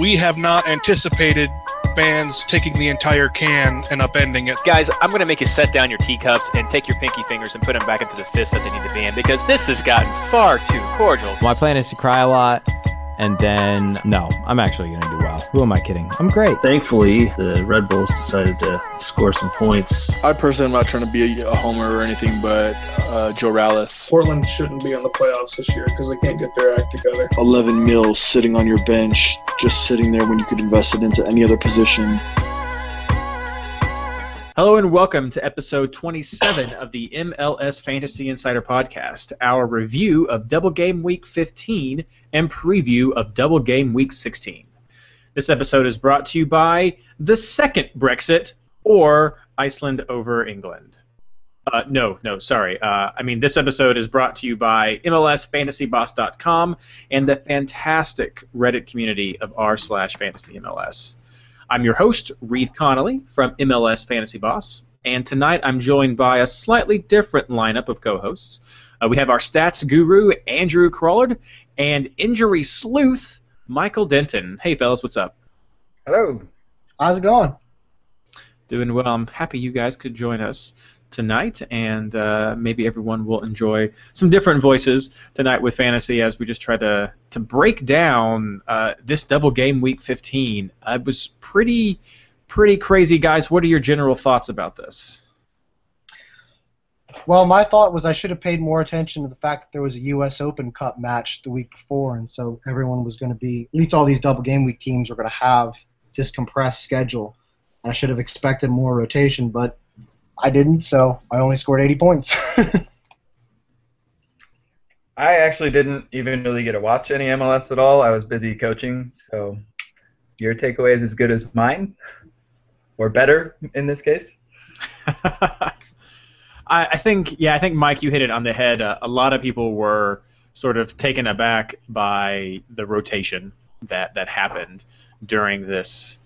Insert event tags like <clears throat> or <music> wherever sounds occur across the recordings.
We have not anticipated fans taking the entire can and upending it. Guys, I'm going to make you set down your teacups and take your pinky fingers and put them back into the fist that they need to be in because this has gotten far too cordial. My plan is to cry a lot. And then, no, I'm actually going to do well. Who am I kidding? I'm great. Thankfully, the Red Bulls decided to score some points. I personally am not trying to be a, a homer or anything, but uh, Joe Rallis. Portland shouldn't be on the playoffs this year because they can't get their act together. 11 mils sitting on your bench, just sitting there when you could invest it into any other position. Hello and welcome to episode 27 of the MLS Fantasy Insider Podcast, our review of Double Game Week 15 and preview of Double Game Week 16. This episode is brought to you by the second Brexit or Iceland over England. Uh, no, no, sorry. Uh, I mean, this episode is brought to you by MLSFantasyBoss.com and the fantastic Reddit community of r slash FantasyMLS. I'm your host, Reed Connolly from MLS Fantasy Boss, and tonight I'm joined by a slightly different lineup of co-hosts. Uh, we have our stats guru, Andrew Crawlard, and injury sleuth, Michael Denton. Hey, fellas, what's up? Hello. How's it going? Doing well. I'm happy you guys could join us tonight, and uh, maybe everyone will enjoy some different voices tonight with fantasy as we just try to to break down uh, this double game week 15. it was pretty pretty crazy, guys. What are your general thoughts about this? Well, my thought was I should have paid more attention to the fact that there was a U.S. Open Cup match the week before, and so everyone was going to be, at least all these double game week teams were going to have this compressed schedule. And I should have expected more rotation, but I didn't, so I only scored 80 points. <laughs> I actually didn't even really get to watch any MLS at all. I was busy coaching, so your takeaway is as good as mine, or better in this case. <laughs> I, I, think, yeah, I think Mike, you hit it on the head. Uh, a lot of people were sort of taken aback by the rotation that that happened during this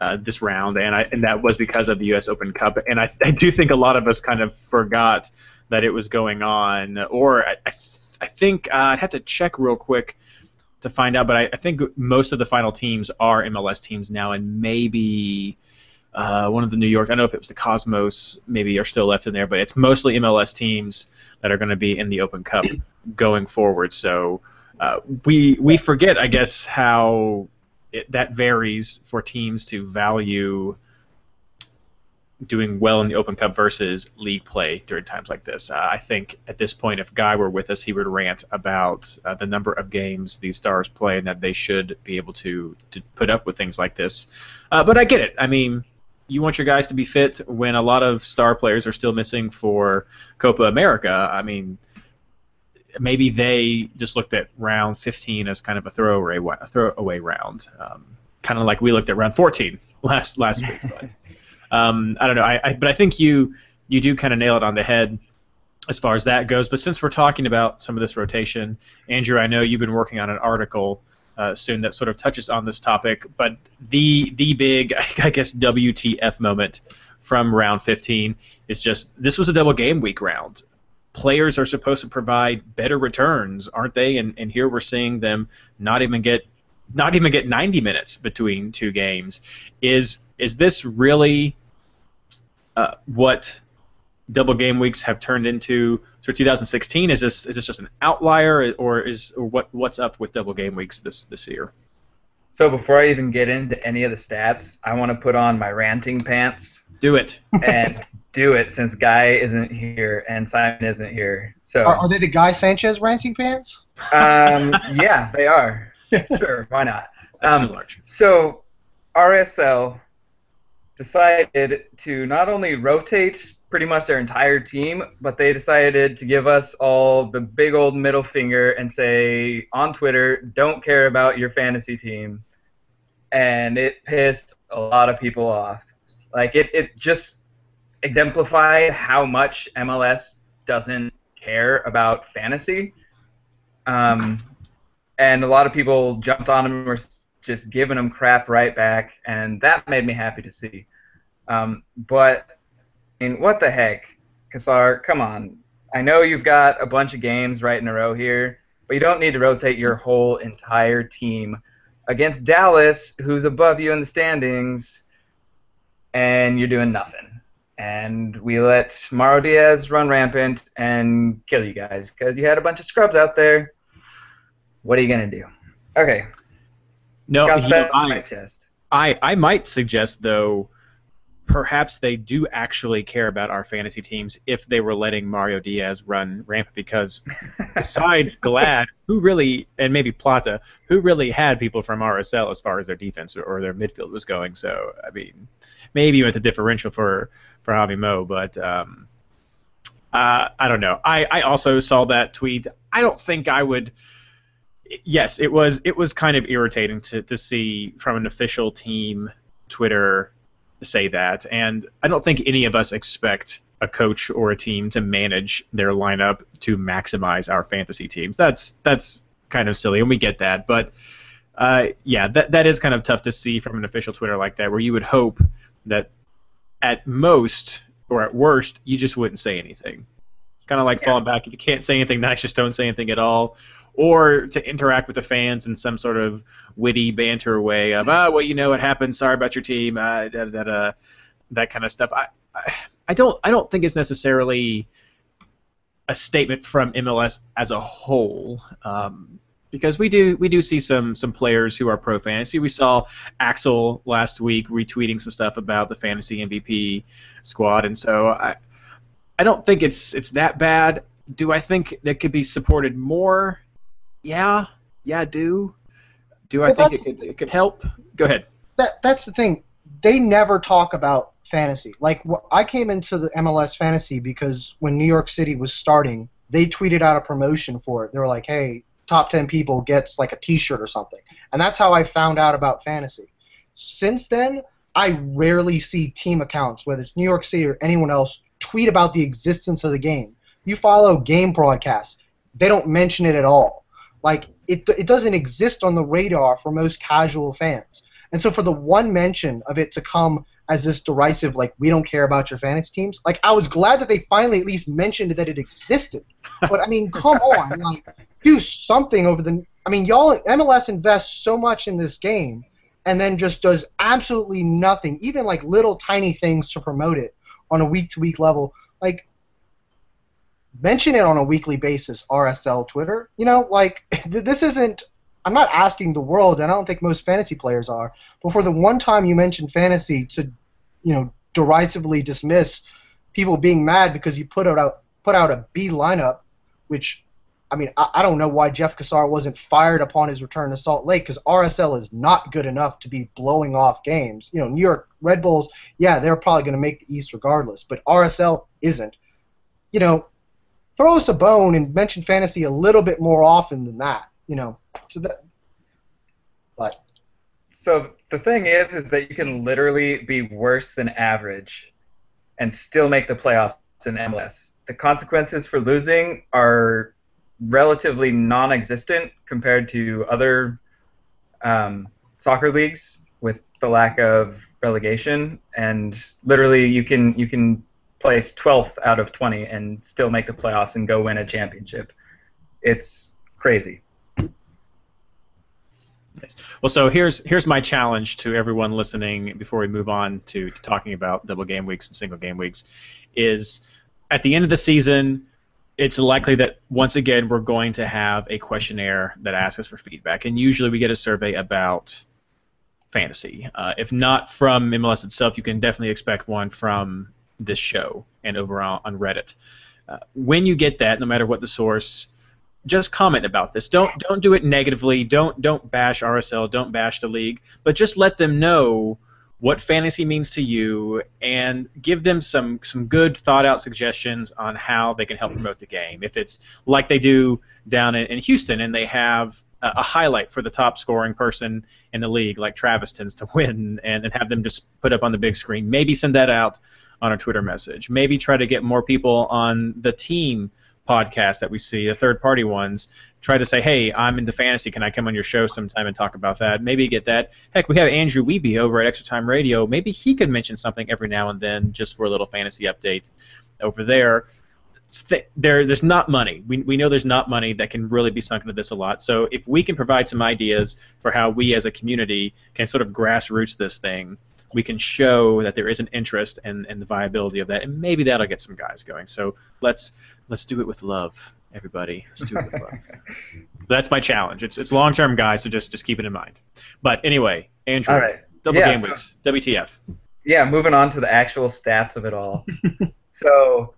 uh, this round, and I and that was because of the U.S. Open Cup. And I, I do think a lot of us kind of forgot that it was going on, or I, I, I think uh, I'd have to check real quick to find out, but I, I think most of the final teams are MLS teams now, and maybe. Uh, one of the New York, I don't know if it was the Cosmos, maybe are still left in there, but it's mostly MLS teams that are going to be in the Open Cup <clears throat> going forward. So uh, we we forget, I guess, how it, that varies for teams to value doing well in the Open Cup versus league play during times like this. Uh, I think at this point, if Guy were with us, he would rant about uh, the number of games these stars play and that they should be able to to put up with things like this. Uh, but I get it. I mean, you want your guys to be fit when a lot of star players are still missing for Copa America. I mean maybe they just looked at round 15 as kind of a throwaway a throwaway round, um, kind of like we looked at round 14 <laughs> last last week. But <laughs> um, I don't know. I, I, but I think you you do kind of nail it on the head as far as that goes. But since we're talking about some of this rotation, Andrew, I know you've been working on an article. Uh, soon that sort of touches on this topic, but the the big <laughs> I guess WTF moment from round 15 is just this was a double game week round players are supposed to provide better returns, aren't they? And and here we're seeing them not even get not even get 90 minutes between two games. Is is this really uh, what double game weeks have turned into for 2016? Is this is this just an outlier, or is or what what's up with double game weeks this this year? So before I even get into any of the stats, I want to put on my ranting pants. Do it. <laughs> and do it since Guy isn't here and Simon isn't here. So are, are they the Guy Sanchez ranting pants? Um, yeah, they are. <laughs> sure, why not? Um, so RSL decided to not only rotate pretty much their entire team, but they decided to give us all the big old middle finger and say on Twitter, don't care about your fantasy team. And it pissed a lot of people off. Like it, it just exemplified how much MLS doesn't care about fantasy. Um, and a lot of people jumped on him were just giving him crap right back, and that made me happy to see. Um, but, mean, what the heck? Cassar, come on. I know you've got a bunch of games right in a row here, but you don't need to rotate your whole entire team against Dallas, who's above you in the standings, and you're doing nothing. And we let Mauro Diaz run rampant and kill you guys because you had a bunch of scrubs out there. What are you gonna do? Okay. No, Got you know, I. I I might suggest though, perhaps they do actually care about our fantasy teams if they were letting Mario Diaz run rampant because <laughs> besides Glad, who really and maybe Plata, who really had people from RSL as far as their defense or, or their midfield was going. So I mean, maybe you went the differential for for Javi Mo, but um, uh, I don't know. I I also saw that tweet. I don't think I would yes, it was it was kind of irritating to, to see from an official team Twitter say that, and I don't think any of us expect a coach or a team to manage their lineup to maximize our fantasy teams. That's that's kind of silly, and we get that, but uh, yeah, that that is kind of tough to see from an official Twitter like that, where you would hope that at most or at worst you just wouldn't say anything. Kind of like falling back. If you can't say anything nice, just don't say anything at all or to interact with the fans in some sort of witty banter way of, oh, well, you know what happened. Sorry about your team. Uh, da, da, da, that kind of stuff. I, I, I don't, I don't think it's necessarily a statement from MLS as a whole. Um, because we do we do see some some players who are pro fantasy. We saw Axel last week retweeting some stuff about the fantasy MVP squad, and so I I don't think it's it's that bad. Do I think that could be supported more? Yeah, yeah, I do. Do I think it could, it could help? Go ahead. that that's the thing. They never talk about fantasy. Like wh- I came into the MLS fantasy because when New York City was starting, they tweeted out a promotion for it. They were like, "Hey, top 10 people gets like a t-shirt or something." And that's how I found out about fantasy. Since then, I rarely see team accounts, whether it's New York City or anyone else, tweet about the existence of the game. You follow game broadcasts, they don't mention it at all. Like it, it doesn't exist on the radar for most casual fans. And so for the one mention of it to come as this derisive, like we don't care about your fantasy teams, like I was glad that they finally at least mentioned that it existed. But I mean, come on, <laughs> like do something over the. I mean, y'all MLS invests so much in this game, and then just does absolutely nothing, even like little tiny things to promote it on a week to week level. Like mention it on a weekly basis, RSL Twitter. You know, like <laughs> this isn't. I'm not asking the world, and I don't think most fantasy players are. But for the one time you mentioned fantasy to, you know, derisively dismiss people being mad because you put out put out a B lineup, which, I mean, I, I don't know why Jeff Cassar wasn't fired upon his return to Salt Lake because RSL is not good enough to be blowing off games. You know, New York Red Bulls, yeah, they're probably going to make the East regardless, but RSL isn't. You know, throw us a bone and mention fantasy a little bit more often than that. You know, so that. But So the thing is, is that you can literally be worse than average, and still make the playoffs in MLS. The consequences for losing are relatively non-existent compared to other um, soccer leagues with the lack of relegation, and literally you can you can place 12th out of 20 and still make the playoffs and go win a championship. It's crazy. Well, so here's here's my challenge to everyone listening before we move on to, to talking about double game weeks and single game weeks, is at the end of the season, it's likely that once again we're going to have a questionnaire that asks us for feedback, and usually we get a survey about fantasy. Uh, if not from MLS itself, you can definitely expect one from this show and over on, Reddit. Uh, when you get that, no matter what the source, just comment about this. Don't don't do it negatively. Don't don't bash RSL. Don't bash the league. But just let them know what fantasy means to you and give them some some good thought out suggestions on how they can help promote the game. If it's like they do down in, in Houston and they have a, a highlight for the top scoring person in the league, like Travis tends to <laughs> win, and, and have them just put up on the big screen. Maybe send that out on a Twitter message. Maybe try to get more people on the team podcast that we see, the third party ones, try to say, hey, I'm into fantasy. Can I come on your show sometime and talk about that? Maybe get that. Heck, we have Andrew Wiebe over at Extra Time Radio. Maybe he could mention something every now and then just for a little fantasy update over there. th- there there's not money. We, we know there's not money that can really be sunk into this a lot. So if we can provide some ideas for how we as a community can sort of grassroots this thing, we can show that there is an interest and, and the viability of that, and maybe that'll get some guys going. So let's let's do it with love, everybody. Let's do it with love. <laughs> That's my challenge. It's it's long term, guys. So just just keep it in mind. But anyway, Andrew, right. double Yeah, game so- weeks, WTF? yeah, moving on to the actual stats of it all. <laughs> so,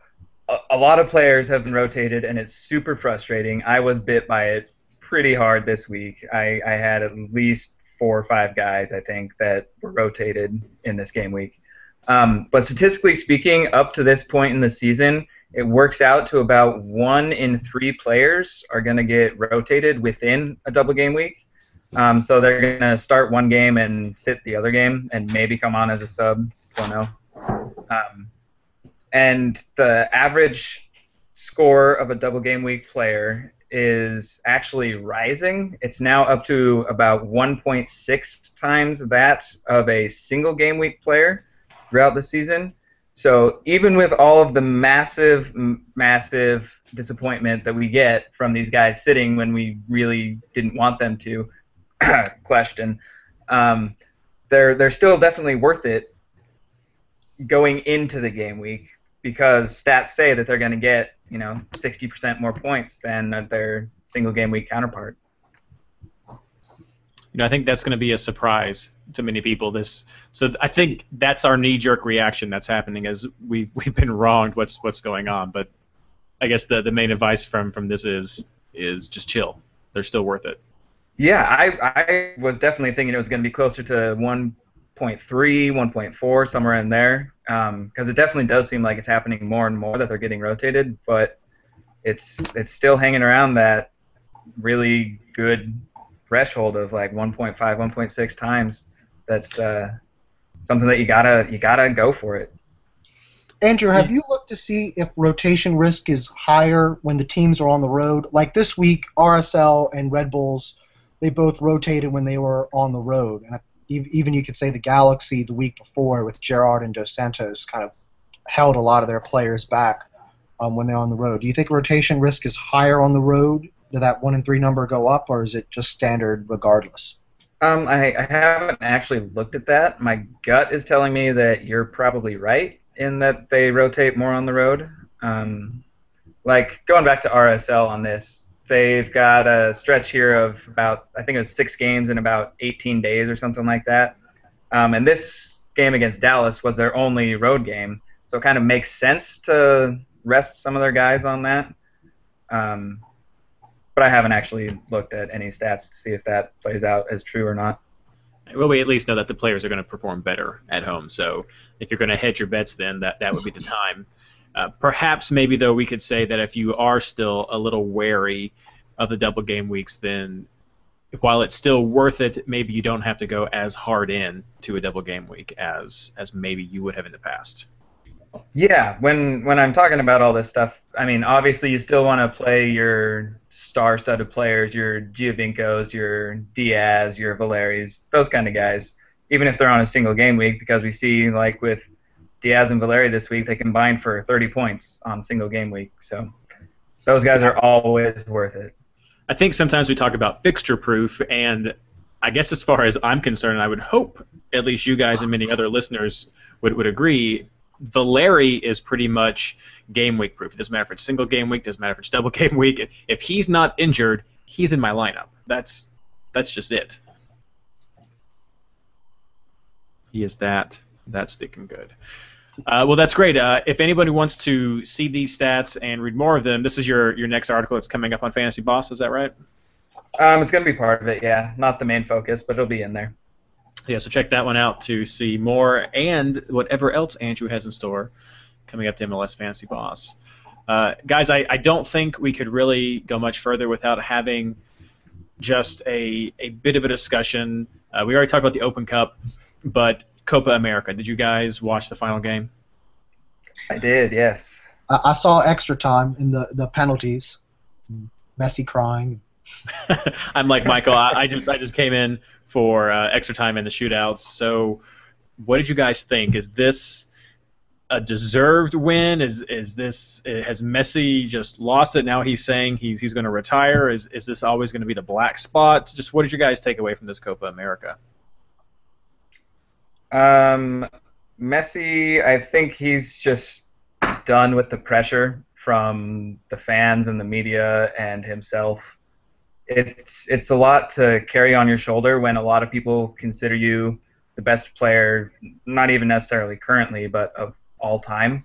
a, a lot of players have been rotated, and it's super frustrating. I was bit by it pretty hard this week. I, I had at least four or five guys, I think, that were rotated in this game week. Um, but statistically speaking, up to this point in the season, it works out to about one in three players are going to get rotated within a double game week. Um, so they're going to start one game and sit the other game and maybe come on as a sub. Don't know. Um, and the average score of a double game week player is actually rising. It's now up to about 1.6 times that of a single game week player throughout the season. So even with all of the massive, massive disappointment that we get from these guys sitting when we really didn't want them to, <clears throat> question, um, they're they're still definitely worth it going into the game week because stats say that they're going to get you know 60% more points than their single game week counterpart. You know, I think that's going to be a surprise to many people. This, so I think that's our knee-jerk reaction that's happening as we've we've been wronged. What's what's going on? But I guess the the main advice from from this is is just chill. They're still worth it. Yeah, I I was definitely thinking it was going to be closer to 1.3, 1.4, somewhere in there, because it definitely does seem like it's happening more and more that they're getting rotated, but it's it's still hanging around that really good threshold of like 1.5, 1.6 times. That's uh, something that you gotta you gotta go for it. Andrew, have you looked to see if rotation risk is higher when the teams are on the road? Like this week, RSL and Red Bulls, they both rotated when they were on the road. And ev- even you could say the Galaxy the week before with Gerrard and Dos Santos kind of held a lot of their players back um, when they're on the road. Do you think rotation risk is higher on the road? Did that one in three number go up, or is it just standard regardless? Um, I, I haven't actually looked at that. My gut is telling me that you're probably right in that they rotate more on the road. Um, like going back to RSL on this, they've got a stretch here of about I think it was six games in about 18 days or something like that. Um, and this game against Dallas was their only road game, so it kind of makes sense to rest some of their guys on that. Um, but I haven't actually looked at any stats to see if that plays out as true or not. Well, we at least know that the players are going to perform better at home. So if you're going to hedge your bets, then that that would be the time. Uh, perhaps maybe though we could say that if you are still a little wary of the double game weeks, then while it's still worth it, maybe you don't have to go as hard in to a double game week as as maybe you would have in the past. Yeah, when when I'm talking about all this stuff, I mean, obviously you still want to play your star-studded players, your Giovincos, your Diaz, your Valeris, those kind of guys, even if they're on a single game week, because we see like with Diaz and Valeri this week, they combined for 30 points on single game week. So those guys are always worth it. I think sometimes we talk about fixture proof, and I guess as far as I'm concerned, I would hope at least you guys and many other listeners would, would agree. Valeri is pretty much game week proof. It doesn't matter if it's single game week, doesn't matter if it's double <laughs> game week. If, he's not injured, he's in my lineup. That's that's just it. He is that that sticking good. Uh, well, that's great. Uh, if anybody wants to see these stats and read more of them, this is your, your next article that's coming up on Fantasy Boss. Is that right? Um, it's going to be part of it, yeah. Not the main focus, but it'll be in there. Yeah, so check that one out to see more and whatever else Andrew has in store coming up to MLS Fantasy Boss. Uh, guys, I, I don't think we could really go much further without having just a, a bit of a discussion. Uh, we already talked about the Open Cup, but Copa America. Did you guys watch the final game? I did, yes. I, I saw extra time in the, the penalties, Messi crying. <laughs> I'm like Michael. I, I just I just came in for uh, extra time in the shootouts. So, what did you guys think? Is this a deserved win? Is is this has Messi just lost it? Now he's saying he's he's going to retire. Is is this always going to be the black spot? Just what did you guys take away from this Copa America? Um, Messi, I think he's just done with the pressure from the fans and the media and himself. It's it's a lot to carry on your shoulder when a lot of people consider you the best player, not even necessarily currently, but of all time.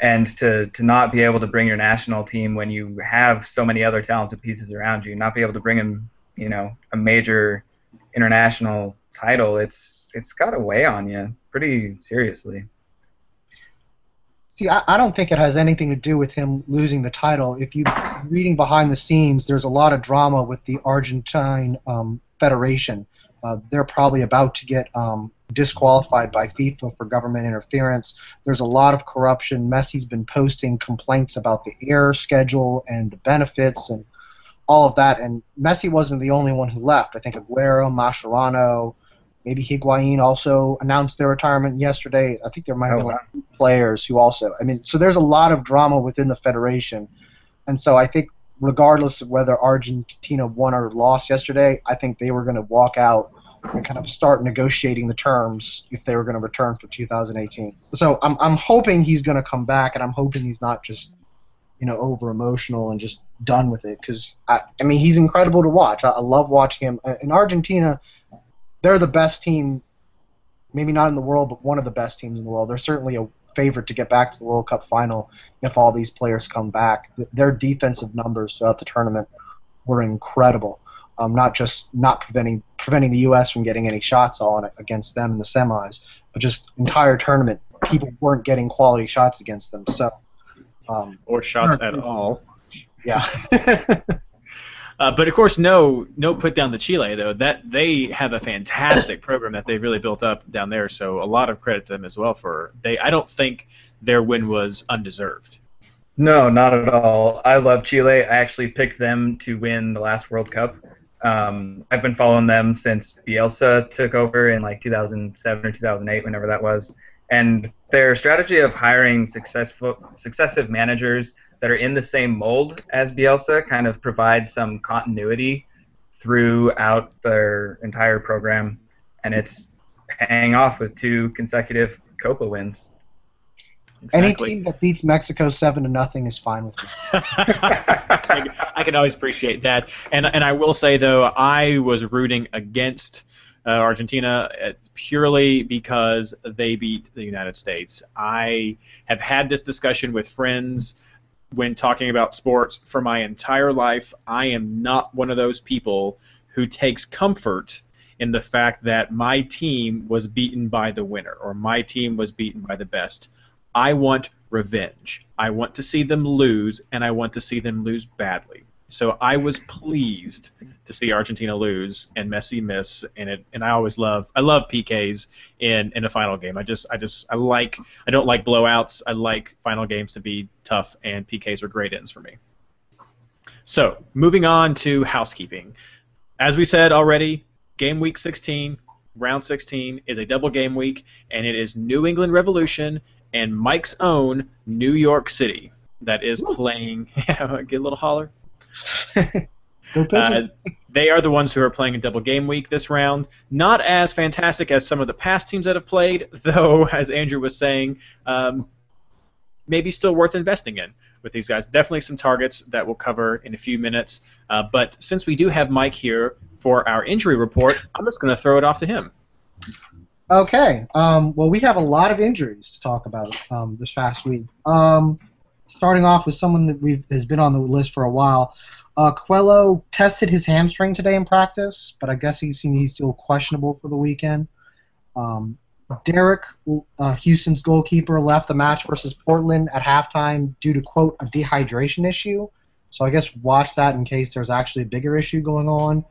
And to, to not be able to bring your national team when you have so many other talented pieces around you, not be able to bring in, you know, a major international title, it's it's got to weigh on you pretty seriously. See, I, I don't think it has anything to do with him losing the title. If you reading behind the scenes, there's a lot of drama with the Argentine um, Federation. Uh, they're probably about to get um, disqualified by FIFA for government interference. There's a lot of corruption. Messi's been posting complaints about the air schedule and the benefits and all of that. And Messi wasn't the only one who left. I think Aguero, Mascherano, maybe Higuain also announced their retirement yesterday. I think there might have Oh, been like players who also. I mean, so there's a lot of drama within the federation, and so I think regardless of whether Argentina won or lost yesterday, I think they were going to walk out and kind of start negotiating the terms if they were going to return for 2018. So I'm I'm hoping he's going to come back, and I'm hoping he's not just you know over emotional and just done with it because I, I mean he's incredible to watch. I, I love watching him. Uh, In Argentina, they're the best team, maybe not in the world, but one of the best teams in the world. They're certainly a favorite to get back to the World Cup final if all these players come back. Their defensive numbers throughout the tournament were incredible. Um, not just not preventing preventing the U.S. from getting any shots on against them in the semis, but just entire tournament people weren't getting quality shots against them. So, um, Or shots at all. yeah. <laughs> Uh, but of course, no, no put down the Chile though. That they have a fantastic program that they really built up down there. So a lot of credit to them as well for they. I don't think their win was undeserved. No, not at all. I love Chile. I actually picked them to win the last World Cup. Um, I've been following them since Bielsa took over in like 2007 or 2008, whenever that was. And their strategy of hiring successful successive managers that are in the same mold as Bielsa kind of provides some continuity throughout their entire program, and it's paying off with two consecutive Copa wins. Any team that beats Mexico seven to nothing is fine with me. <laughs> <laughs> I, I can always appreciate that. And and I will say though, I was rooting against uh, Argentina uh, purely because they beat the United States. I have had this discussion with friends when talking about sports for my entire life. I am not one of those people who takes comfort in the fact that my team was beaten by the winner or my team was beaten by the best. I want revenge. I want to see them lose, and I want to see them lose badly. So I was pleased to see Argentina lose and Messi miss, and it. And I always love I love PKs in in a final game. I just I just I like I don't like blowouts. I like final games to be tough, and PKs are great ends for me. So moving on to housekeeping. As we said already, game week 16, round 16 is a double game week, and it is New England Revolution and Mike's own New York City that is playing. <laughs> Get a little holler. <laughs> Go pitch Uh, they are the ones who are playing a double game week this round. Not as fantastic as some of the past teams that have played, <laughs> though, as Andrew was saying, um, maybe still worth investing in with these guys. Definitely some targets that we'll cover in a few minutes. Uh, but since we do have Mike here for our injury report, I'm just going to throw it off to him. Okay. Um, well, we have a lot of injuries to talk about um, this past week. Um, starting off with someone that we've has been on the list for a while. Uh, tested his hamstring today in practice, but I guess he's he's still questionable for the weekend. Um, Deric, uh, Houston's goalkeeper, left the match versus Portland at halftime due to quote a dehydration issue. So I guess watch that in case there's actually a bigger issue going on.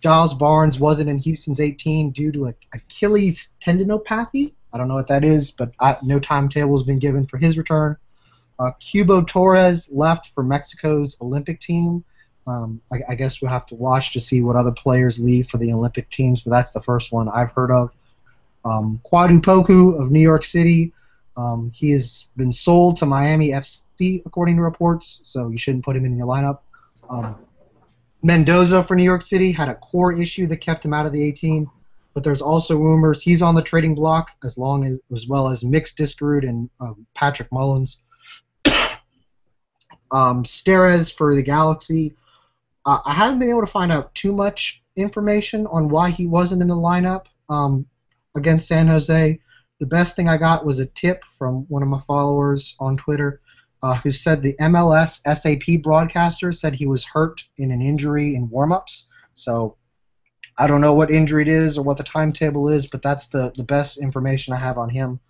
Giles Barnes wasn't in Houston's 18 due to a Achilles tendinopathy. I don't know what that is, but I, no timetable has been given for his return. Uh, Cubo Torres left for Mexico's Olympic team. Um, I, I guess we'll have to watch to see what other players leave for the Olympic teams, but that's the first one I've heard of. Um, Kwadwo Poku of New York City Um, he has been sold to Miami FC, according to reports, so you shouldn't put him in your lineup. Um, Mendoza for New York City had a core issue that kept him out of the 18, but there's also rumors he's on the trading block as long as as well as Mix Diskerud and um, Patrick Mullins. Um, Steres for the Galaxy. Uh, I haven't been able to find out too much information on why he wasn't in the lineup um, against San Jose. The best thing I got was a tip from one of my followers on Twitter uh, who said the MLS SAP broadcaster said he was hurt in an injury in warmups. So I don't know what injury it is or what the timetable is, but that's the, the best information I have on him.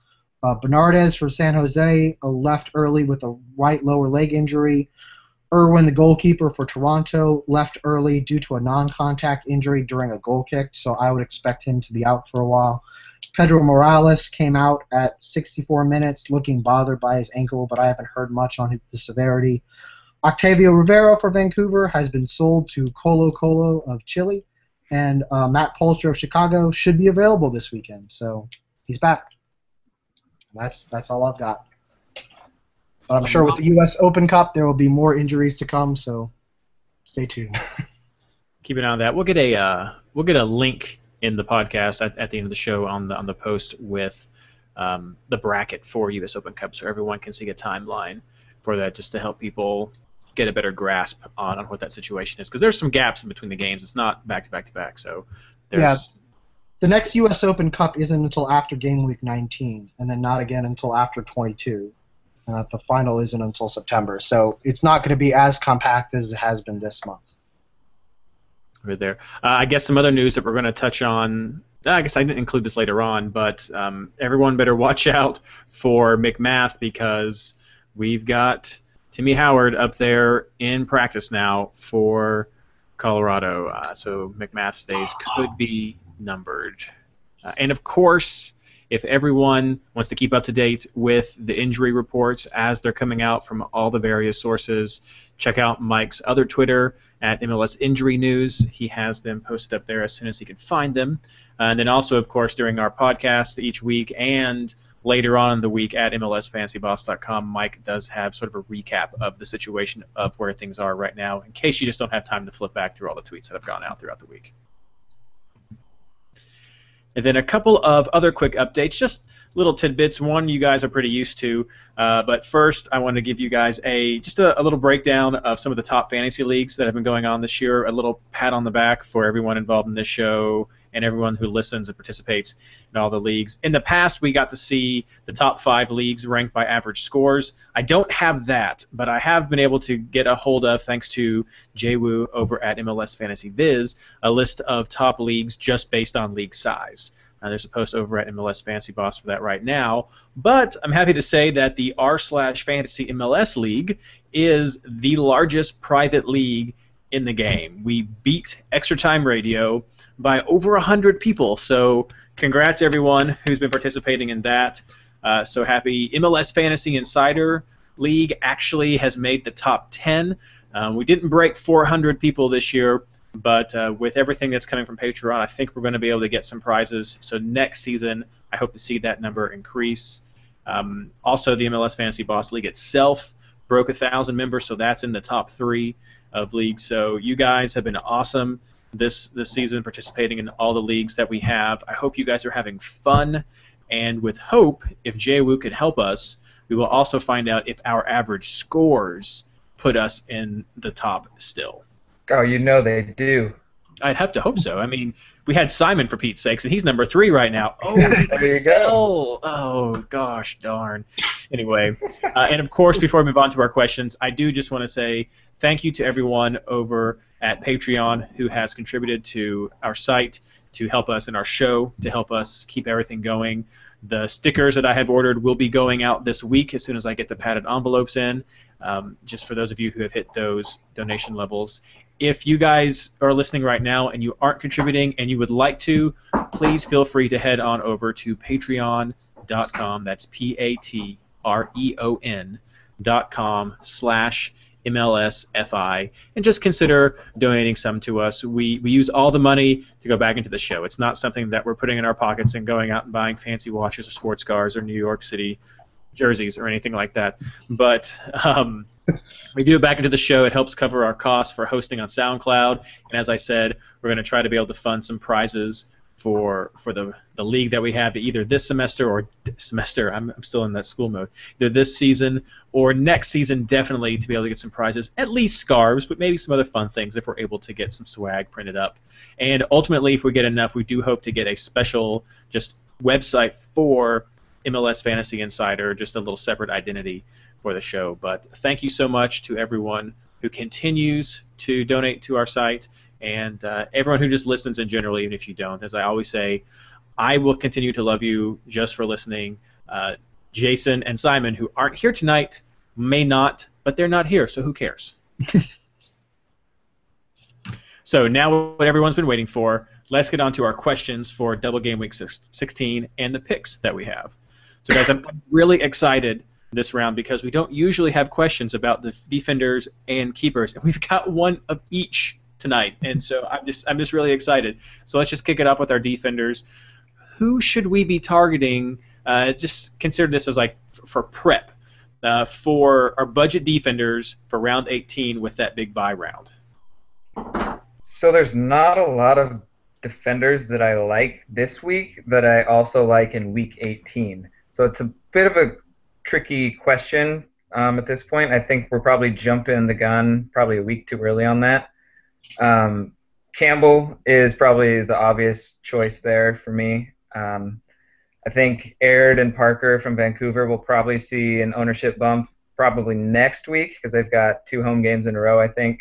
Uh, Bernardez for San Jose left early with a right lower leg injury. Irwin, the goalkeeper for Toronto, left early due to a non contact injury during a goal kick, so I would expect him to be out for a while. Pedro Morales came out at 64 minutes looking bothered by his ankle, but I haven't heard much on the severity. Octavio Rivera for Vancouver has been sold to Colo Colo of Chile, and uh, Matt Polster of Chicago should be available this weekend, so he's back. That's that's all I've got. But I'm sure with the U.S. Open Cup, there will be more injuries to come, so stay tuned. <laughs> Keep an eye on that. We'll get a uh, we'll get a link in the podcast at, at the end of the show on the on the post with um, the bracket for U.S. Open Cup, so everyone can see a timeline for that, just to help people get a better grasp on, on what that situation is. Because there's some gaps in between the games. It's not back to back to back, so there's. The next U.S. Open Cup isn't until after Game Week 19, and then not again until after 22. Uh, the final isn't until September, so it's not going to be as compact as it has been this month. Right there. Uh, I guess some other news that we're going to touch on. I guess I didn't include this later on, but um, everyone better <laughs> watch out for MacMath because we've got Timmy Howard up there in practice now for Colorado. Uh, so MacMath's days could be numbered. Uh, and of course, if everyone wants to keep up to date with the injury reports as they're coming out from all the various sources, check out Mike's other Twitter at MLS Injury News. He has them posted up there as soon as he can find them. Uh, and then also, of course, during our podcast each week and later on in the week at MLSFantasyBoss.com, Mike does have sort of a recap of the situation of where things are right now, in case you just don't have time to flip back through all the tweets that have gone out throughout the week. And then a couple of other quick updates, just little tidbits. One you guys are pretty used to, uh, but first I want to give you guys a just a, a, little breakdown of some of the top fantasy leagues that have been going on this year. A little pat on the back for everyone involved in this show and everyone who listens and participates in all the leagues. In the past, we got to see the top five leagues ranked by average scores. I don't have that, but I have been able to get a hold of, thanks to Wu over at MLS Fantasy Viz, a list of top leagues just based on league size. Uh, there's a post over at MLS Fantasy Boss for that right now. But I'm happy to say that the r slash Fantasy MLS League is the largest private league in the game. We beat Extra Time Radio by over 100 people. So congrats everyone who's been participating in that. Uh, so happy. MLS Fantasy Insider League actually has made the top 10. Um, we didn't break 400 people this year, but uh, with everything that's coming from Patreon, I think we're going to be able to get some prizes. So next season, I hope to see that number increase. Um, also, the MLS Fantasy Boss League itself broke a thousand members, so that's in the top three of leagues. So you guys have been awesome this this season, participating in all the leagues that we have. I hope you guys are having fun, and with hope, if Jay Wu can help us, we will also find out if our average scores put us in the top still. Oh, you know they do. I'd have to hope so. I mean, we had Simon for Pete's sakes, and he's number three right now. Oh, <laughs> there you go. Oh, gosh darn. Anyway, uh, and of course, before we move on to our questions, I do just want to say thank you to everyone over at Patreon who has contributed to our site, to help us in our show, to help us keep everything going. The stickers that I have ordered will be going out this week as soon as I get the padded envelopes in, um, just for those of you who have hit those donation levels. If you guys are listening right now and you aren't contributing and you would like to, please feel free to head on over to patreon.com. That's P A T R E O N dot com slash MLSFI, and just consider donating some to us. We, we use all the money to go back into the show. It's not something that we're putting in our pockets and going out and buying fancy watches or sports cars or New York City jerseys or anything like that. But um, <laughs> we do it back into the show. It helps cover our costs for hosting on SoundCloud. And as I said, we're going to try to be able to fund some prizes for for the, the league that we have either this semester or semester. I'm, I'm still in that school mode. Either this season or next season, definitely to be able to get some prizes, at least scarves, but maybe some other fun things if we're able to get some swag printed up. And ultimately, if we get enough, we do hope to get a special just website for MLS Fantasy Insider, just a little separate identity for the show. But thank you so much to everyone who continues to donate to our site and uh, everyone who just listens in general, even if you don't. As I always say, I will continue to love you just for listening. Uh, Jason and Simon, who aren't here tonight, may not, but they're not here, so who cares? <laughs> so now what everyone's been waiting for, let's get on to our questions for Double Game Week 16 and the picks that we have. So guys, I'm really excited this round because we don't usually have questions about the defenders and keepers, and we've got one of each tonight, and so I'm just I'm just really excited. So let's just kick it off with our defenders. Who should we be targeting? Uh, just consider this as like for prep uh, for our budget defenders for round 18 with that big buy round. So there's not a lot of defenders that I like this week that I also like in week 18. So it's a bit of a tricky question um, at this point. I think we're probably jumping the gun probably a week too early on that. Um, Campbell is probably the obvious choice there for me. Um, I think Aird and Parker from Vancouver will probably see an ownership bump probably next week because they've got two home games in a row, I think.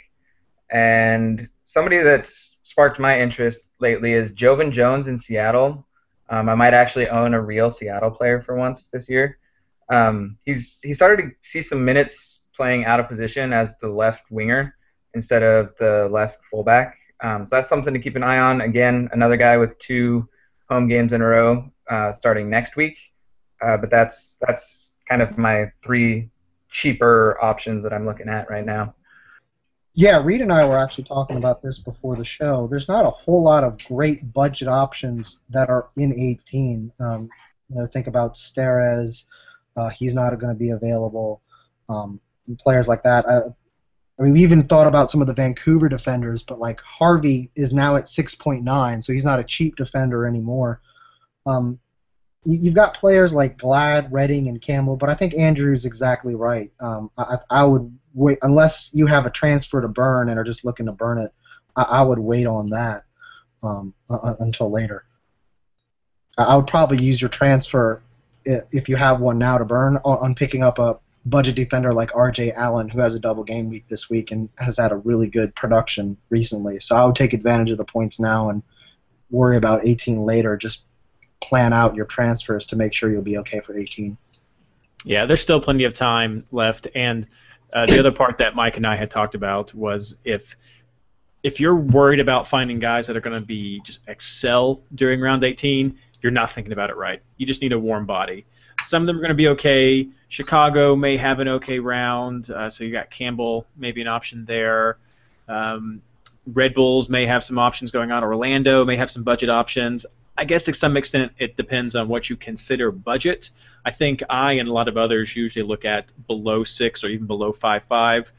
And somebody that's sparked my interest lately is Joevin Jones in Seattle. Um, I might actually own a real Seattle player for once this year. Um, he's he started to see some minutes playing out of position as the left winger, instead of the left fullback. Um, so that's something to keep an eye on. Again, another guy with two home games in a row uh, starting next week. Uh, but that's that's kind of my three cheaper options that I'm looking at right now. Yeah, Reed and I were actually talking about this before the show. There's not a whole lot of great budget options that are in 18. Um, you know, think about Steres. Uh, he's not going to be available. Um, players like that. Uh, I mean, we even thought about some of the Vancouver defenders, but like Harvey is now at 6.9, so he's not a cheap defender anymore. Um, you've got players like Glad, Redding, and Campbell, but I think Andrew's exactly right. Um, I, I, would wait unless you have a transfer to burn and are just looking to burn it. I, I would wait on that um, uh, until later. I would probably use your transfer if you have one now to burn on, on picking up a budget defender like R.J. Allen, who has a double game week this week and has had a really good production recently. So I would take advantage of the points now and worry about 18 later. Just plan out your transfers to make sure you'll be okay for 18. Yeah, there's still plenty of time left, and uh, the other part that Mike and I had talked about was if if you're worried about finding guys that are going to be just excel during round 18, you're not thinking about it right. You just need a warm body. Some of them are going to be okay. Chicago may have an okay round, uh, so you got Campbell, maybe an option there. Um, Red Bulls may have some options going on. Orlando may have some budget options. I guess to some extent it depends on what you consider budget. I think I and a lot of others usually look at below six or even below five five,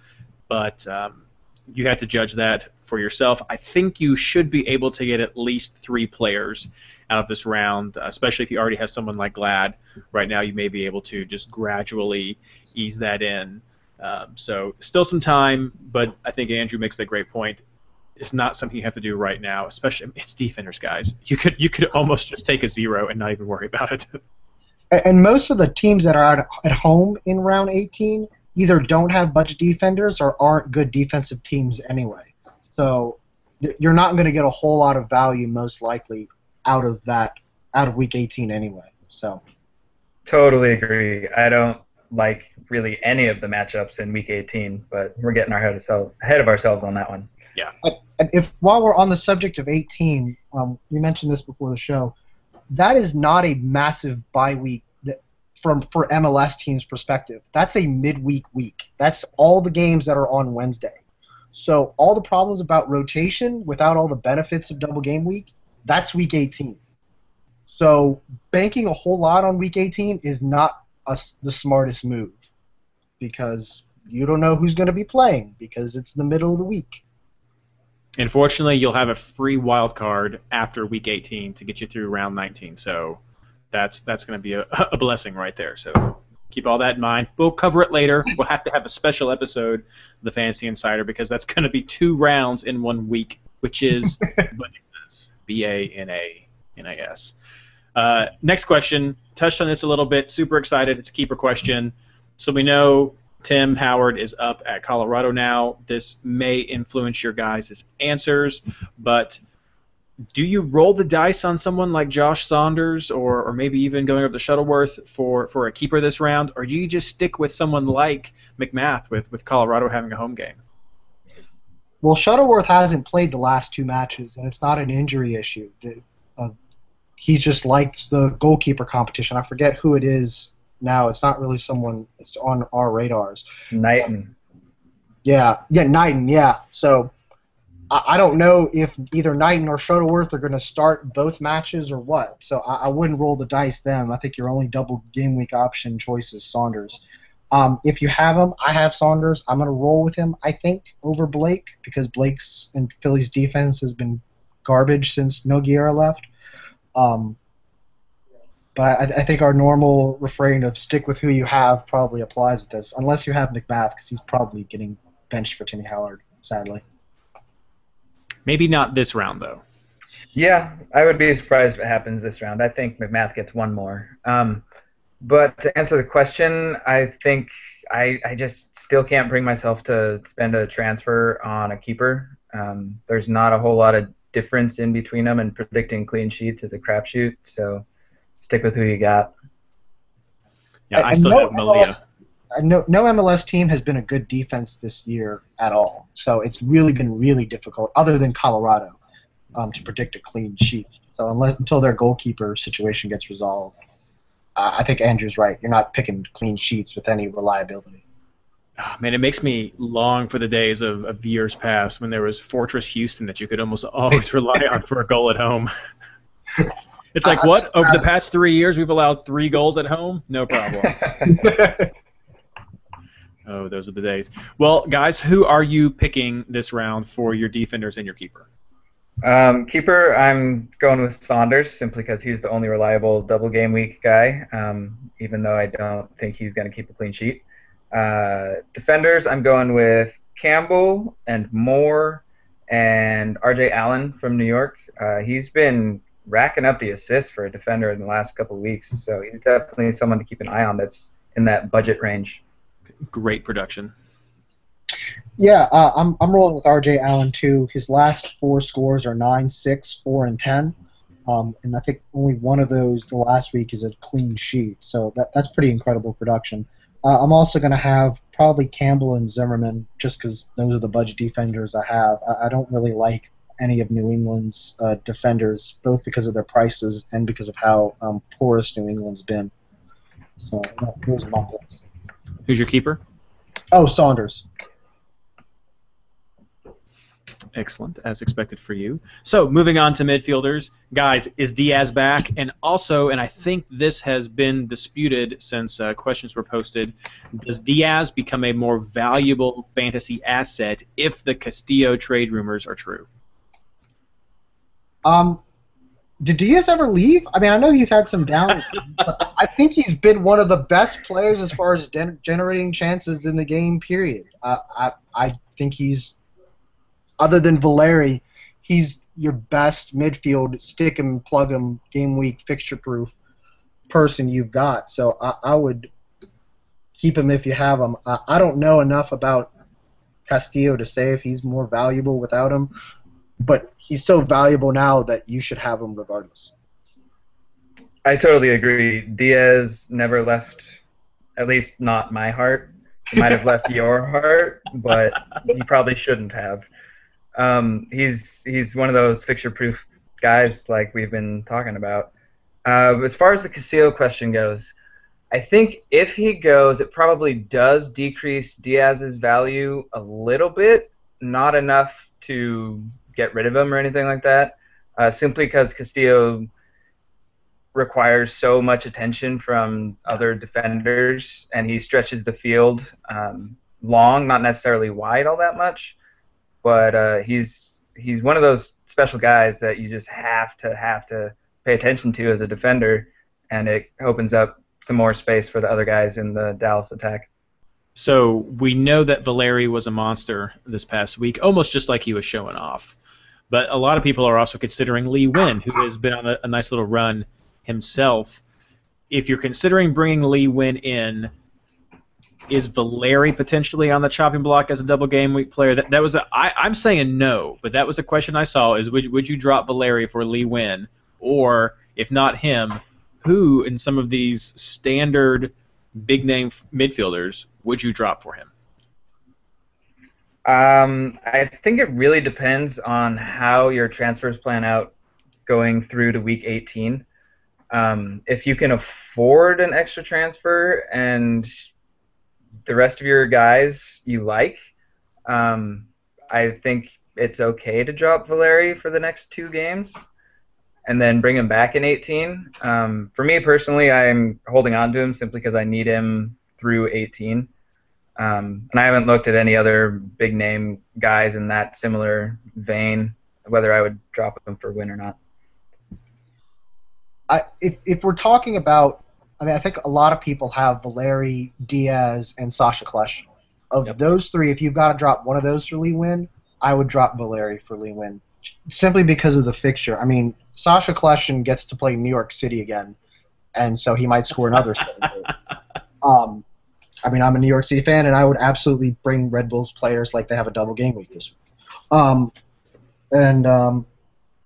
but um, you have to judge that for yourself. I think you should be able to get at least three players out of this round, especially if you already have someone like Glad. Right now, you may be able to just gradually ease that in. Um, so still some time, but I think Andrew makes a great point. It's not something you have to do right now, especially it's defenders, guys. You could you could almost just take a zero and not even worry about it. <laughs> And most of the teams that are at home in round 18 either don't have budget defenders or aren't good defensive teams anyway. So you're not going to get a whole lot of value most likely out of that out of week 18 anyway. So totally agree. I don't like really any of the matchups in week 18, but we're getting our head of, ahead of ourselves on that one. Yeah. And if while we're on the subject of 18, um, we mentioned this before the show, that is not a massive bye week that, from for MLS teams' perspective. That's a midweek week. That's all the games that are on Wednesday. So all the problems about rotation without all the benefits of double game week that's week 18. So banking a whole lot on week 18 is not a the smartest move because you don't know who's going to be playing because it's the middle of the week. Unfortunately, you'll have a free wild card after week 18 to get you through round 19. So that's that's going to be a, <laughs> a blessing right there. So keep all that in mind. We'll cover it later. We'll have to have a special episode of the Fantasy Insider because that's going to be two rounds in one week, which is. <laughs> B A N A N A S. Uh, next question. Touched on this a little bit. Super excited. It's a keeper question. So we know Tim Howard is up at Colorado now. This may influence your guys' answers, but do you roll the dice on someone like Josh Saunders or, or maybe even going over to Shuttleworth for, for a keeper this round, or do you just stick with someone like MacMath with, with Colorado having a home game? Well, Shuttleworth hasn't played the last two matches, and it's not an injury issue. The- uh, he just likes the goalkeeper competition. I forget who it is now. It's not really someone that's on our radars. Knighton. Yeah, yeah, Knighton, yeah. So I, I don't know if either Knighton or Shuttleworth are going to start both matches or what. So I, I wouldn't roll the dice them. I think your only double game week option choice is Saunders. Um, if you have him, I have Saunders. I'm going to roll with him, I think, over Blake because Blake's and Philly's defense has been garbage since Nogueira left. Um, but I, I think our normal refrain of stick with who you have probably applies with this, unless you have MacMath because he's probably getting benched for Timmy Howard, sadly. Maybe not this round, though. Yeah, I would be surprised if it happens this round. I think MacMath gets one more. Um, but to answer the question, I think I, I just still can't bring myself to spend a transfer on a keeper. Um, there's not a whole lot of difference in between them, and predicting clean sheets is a crapshoot. So stick with who you got. Yeah, I And still no have Melia. MLS uh, no, no MLS team has been a good defense this year at all. So it's really been really difficult, other than Colorado, um, to predict a clean sheet. So unless, until their goalkeeper situation gets resolved, uh, I think Andrew's right. You're not picking clean sheets with any reliability. Ah, man, it makes me long for the days of, of years past when there was Fortress Houston that you could almost <laughs> always rely on for a goal at home. <laughs> It's like, what? Over the past three years, we've allowed three goals at home? No problem. <laughs> Oh, those are the days. Well, guys, who are you picking this round for your defenders and your keeper? Um, keeper, I'm going with Saunders simply because he's the only reliable double game week guy, um, even though I don't think he's going to keep a clean sheet. Uh, defenders, I'm going with Campbell and Moore and RJ Allen from New York. Uh, he's been racking up the assists for a defender in the last couple weeks, so he's definitely someone to keep an eye on that's in that budget range. Great production. Yeah, uh, I'm I'm rolling with R.J. Allen too. His last four scores are nine, six, four, and ten, um, and I think only one of those the last week is a clean sheet. So that that's pretty incredible production. Uh, I'm also going to have probably Campbell and Zimmerman just because those are the budget defenders I have. I, I don't really like any of New England's uh, defenders, both because of their prices and because of how um, porous New England's been. So those are my picks. Who's your keeper? Oh, Saunders. Excellent, as expected for you. So, moving on to midfielders. Guys, is Diaz back? And also, and I think this has been disputed since uh, questions were posted, does Diaz become a more valuable fantasy asset if the Castillo trade rumors are true? Um, did Diaz ever leave? I mean, I know he's had some down, but I think he's been one of the best players as far as gen- generating chances in the game. Period. Uh, I I think he's, other than Valeri, he's your best midfield stick him, plug him, game week fixture proof person you've got. So I, I would keep him if you have him. I, I don't know enough about Castillo to say if he's more valuable without him but he's so valuable now that you should have him regardless. I totally agree. Diaz never left, at least not my heart. He might have left <laughs> your heart, but he probably shouldn't have. Um, he's he's one of those fixture-proof guys like we've been talking about. Uh, as far as the Castillo question goes, I think if he goes, it probably does decrease Diaz's value a little bit, not enough to get rid of him or anything like that. Uh, simply because Castillo requires so much attention from other defenders, and he stretches the field um, long, not necessarily wide all that much, but uh, he's he's one of those special guys that you just have to have to pay attention to as a defender, and it opens up some more space for the other guys in the Dallas attack. So we know that Valeri was a monster this past week, almost just like he was showing off. But a lot of people are also considering Lee Nguyen, who has been on a, a nice little run himself. If you're considering bringing Lee Nguyen in, is Valeri potentially on the chopping block as a double game week player? That, that was a, I, I'm saying no, but that was a question I saw: is would would you drop Valeri for Lee Nguyen or if not him, who in some of these standard big name midfielders would you drop for him? Um, I think it really depends on how your transfers plan out going through to week 18. Um, if you can afford an extra transfer and the rest of your guys you like, um, I think it's okay to drop Valeri for the next two games and then bring him back in 18. Um, for me personally, I'm holding on to him simply because I need him through 18. Um, and I haven't looked at any other big name guys in that similar vein, whether I would drop them for Nguyen or not. I, if, if we're talking about, I mean, I think a lot of people have Valeri, Diaz, and Sasha Kljestan. Of Yep. those three, if you've got to drop one of those for Lee Nguyen, I would drop Valeri for Lee Nguyen, simply because of the fixture. I mean, Sasha Kljestan gets to play New York City again, and so he might score another. seven <laughs> um, I mean, I'm a New York City fan, and I would absolutely bring Red Bulls players like they have a double game week this week. Um, and um,